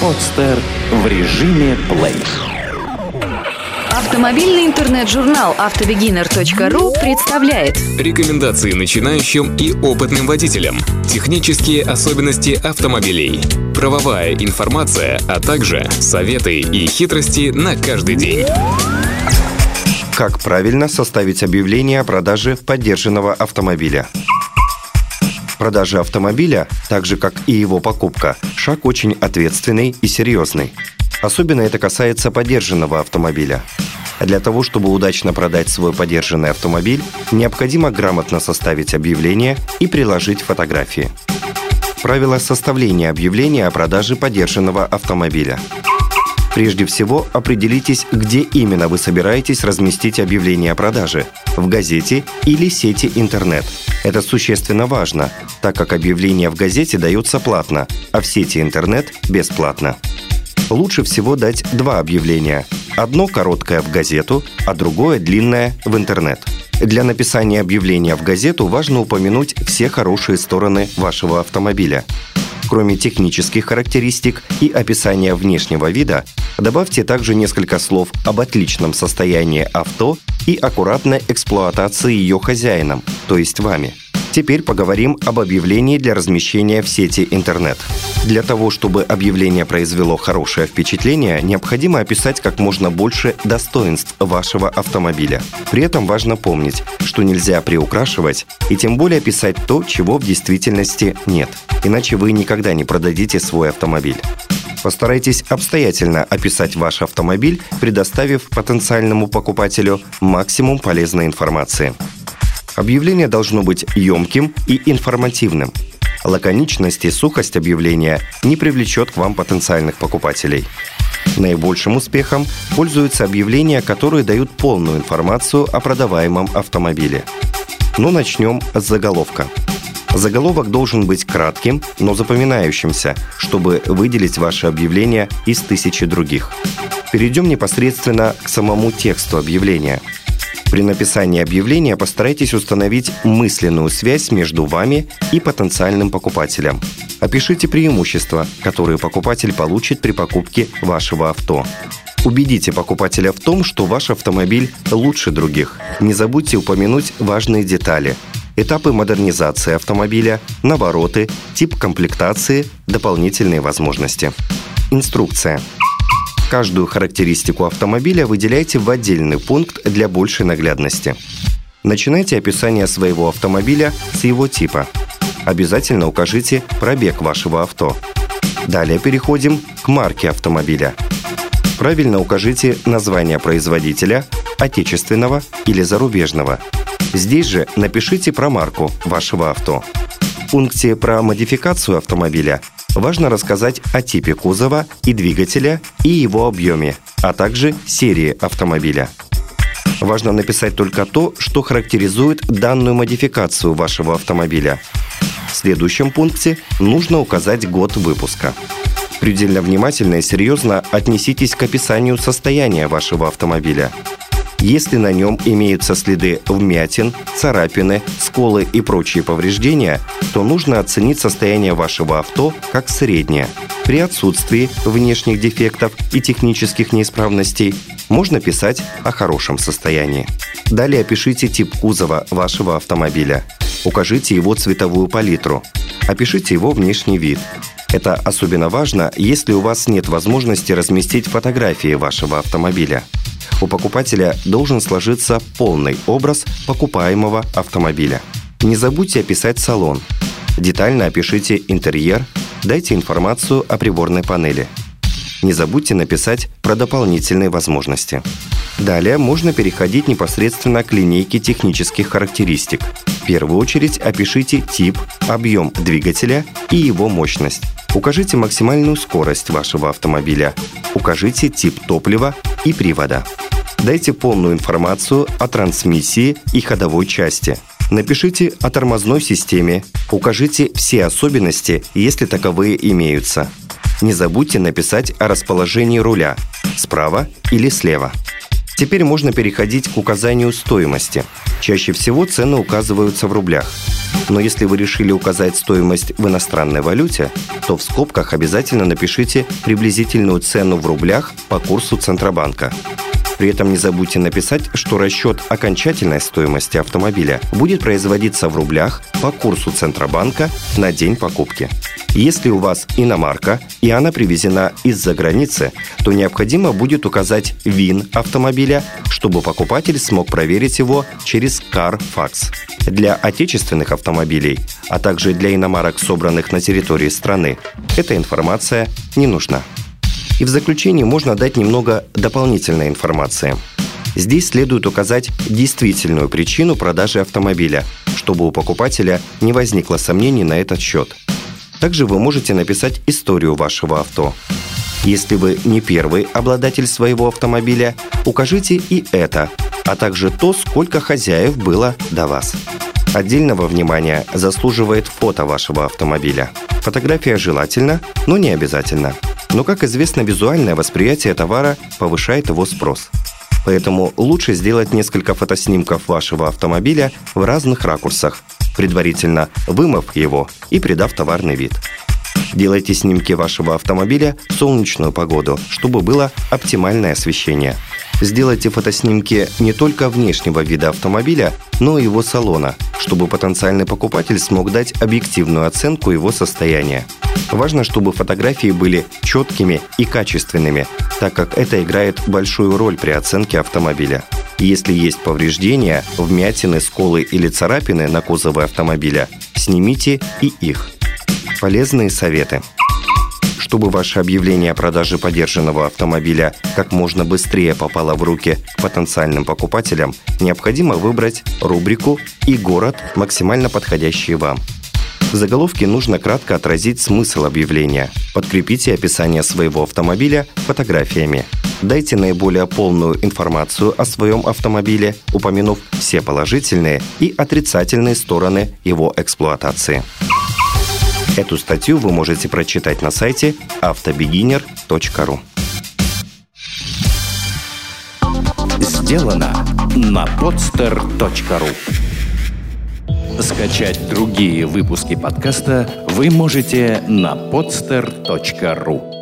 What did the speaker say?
Подстер в режиме плей. Автомобильный интернет-журнал автобегинер.ру представляет Рекомендации начинающим и опытным водителям. Технические особенности автомобилей. Правовая информация, а также советы и хитрости на каждый день. Как правильно составить объявление о продаже поддержанного автомобиля? Продажа автомобиля, так же как и его покупка, шаг очень ответственный и серьезный. Особенно это касается подержанного автомобиля. Для того, чтобы удачно продать свой подержанный автомобиль, необходимо грамотно составить объявление и приложить фотографии. Правила составления объявления о продаже подержанного автомобиля. Прежде всего, определитесь, где именно вы собираетесь разместить объявление о продаже – в газете или сети интернет. Это существенно важно, так как объявление в газете дается платно, а в сети интернет – бесплатно лучше всего дать два объявления. Одно короткое в газету, а другое длинное в интернет. Для написания объявления в газету важно упомянуть все хорошие стороны вашего автомобиля. Кроме технических характеристик и описания внешнего вида, добавьте также несколько слов об отличном состоянии авто и аккуратной эксплуатации ее хозяином, то есть вами – Теперь поговорим об объявлении для размещения в сети интернет. Для того, чтобы объявление произвело хорошее впечатление, необходимо описать как можно больше достоинств вашего автомобиля. При этом важно помнить, что нельзя приукрашивать и тем более писать то, чего в действительности нет. Иначе вы никогда не продадите свой автомобиль. Постарайтесь обстоятельно описать ваш автомобиль, предоставив потенциальному покупателю максимум полезной информации. Объявление должно быть емким и информативным. Лаконичность и сухость объявления не привлечет к вам потенциальных покупателей. Наибольшим успехом пользуются объявления, которые дают полную информацию о продаваемом автомобиле. Но начнем с заголовка. Заголовок должен быть кратким, но запоминающимся, чтобы выделить ваше объявление из тысячи других. Перейдем непосредственно к самому тексту объявления – при написании объявления постарайтесь установить мысленную связь между вами и потенциальным покупателем. Опишите преимущества, которые покупатель получит при покупке вашего авто. Убедите покупателя в том, что ваш автомобиль лучше других. Не забудьте упомянуть важные детали. Этапы модернизации автомобиля, навороты, тип комплектации, дополнительные возможности. Инструкция. Каждую характеристику автомобиля выделяйте в отдельный пункт для большей наглядности. Начинайте описание своего автомобиля с его типа. Обязательно укажите пробег вашего авто. Далее переходим к марке автомобиля. Правильно укажите название производителя, отечественного или зарубежного. Здесь же напишите про марку вашего авто. В пункте про модификацию автомобиля важно рассказать о типе кузова и двигателя и его объеме, а также серии автомобиля. Важно написать только то, что характеризует данную модификацию вашего автомобиля. В следующем пункте нужно указать год выпуска. Предельно внимательно и серьезно отнеситесь к описанию состояния вашего автомобиля – если на нем имеются следы вмятин, царапины, сколы и прочие повреждения, то нужно оценить состояние вашего авто как среднее. При отсутствии внешних дефектов и технических неисправностей можно писать о хорошем состоянии. Далее опишите тип кузова вашего автомобиля. Укажите его цветовую палитру. Опишите его внешний вид. Это особенно важно, если у вас нет возможности разместить фотографии вашего автомобиля у покупателя должен сложиться полный образ покупаемого автомобиля. Не забудьте описать салон. Детально опишите интерьер, дайте информацию о приборной панели. Не забудьте написать про дополнительные возможности. Далее можно переходить непосредственно к линейке технических характеристик. В первую очередь опишите тип, объем двигателя и его мощность. Укажите максимальную скорость вашего автомобиля. Укажите тип топлива и привода. Дайте полную информацию о трансмиссии и ходовой части. Напишите о тормозной системе. Укажите все особенности, если таковые имеются. Не забудьте написать о расположении руля – справа или слева. Теперь можно переходить к указанию стоимости. Чаще всего цены указываются в рублях. Но если вы решили указать стоимость в иностранной валюте, то в скобках обязательно напишите приблизительную цену в рублях по курсу Центробанка. При этом не забудьте написать, что расчет окончательной стоимости автомобиля будет производиться в рублях по курсу Центробанка на день покупки. Если у вас иномарка и она привезена из-за границы, то необходимо будет указать ВИН автомобиля, чтобы покупатель смог проверить его через CarFax. Для отечественных автомобилей, а также для иномарок, собранных на территории страны, эта информация не нужна. И в заключение можно дать немного дополнительной информации. Здесь следует указать действительную причину продажи автомобиля, чтобы у покупателя не возникло сомнений на этот счет. Также вы можете написать историю вашего авто. Если вы не первый обладатель своего автомобиля, укажите и это, а также то, сколько хозяев было до вас. Отдельного внимания заслуживает фото вашего автомобиля. Фотография желательно, но не обязательно – но, как известно, визуальное восприятие товара повышает его спрос. Поэтому лучше сделать несколько фотоснимков вашего автомобиля в разных ракурсах, предварительно вымыв его и придав товарный вид. Делайте снимки вашего автомобиля в солнечную погоду, чтобы было оптимальное освещение. Сделайте фотоснимки не только внешнего вида автомобиля, но и его салона, чтобы потенциальный покупатель смог дать объективную оценку его состояния. Важно, чтобы фотографии были четкими и качественными, так как это играет большую роль при оценке автомобиля. Если есть повреждения, вмятины, сколы или царапины на кузове автомобиля, снимите и их. Полезные советы. Чтобы ваше объявление о продаже подержанного автомобиля как можно быстрее попало в руки потенциальным покупателям, необходимо выбрать рубрику и город, максимально подходящий вам – в заголовке нужно кратко отразить смысл объявления. Подкрепите описание своего автомобиля фотографиями. Дайте наиболее полную информацию о своем автомобиле, упомянув все положительные и отрицательные стороны его эксплуатации. Эту статью вы можете прочитать на сайте автобегинер.ру. Сделано на podster.ru Скачать другие выпуски подкаста вы можете на podster.ru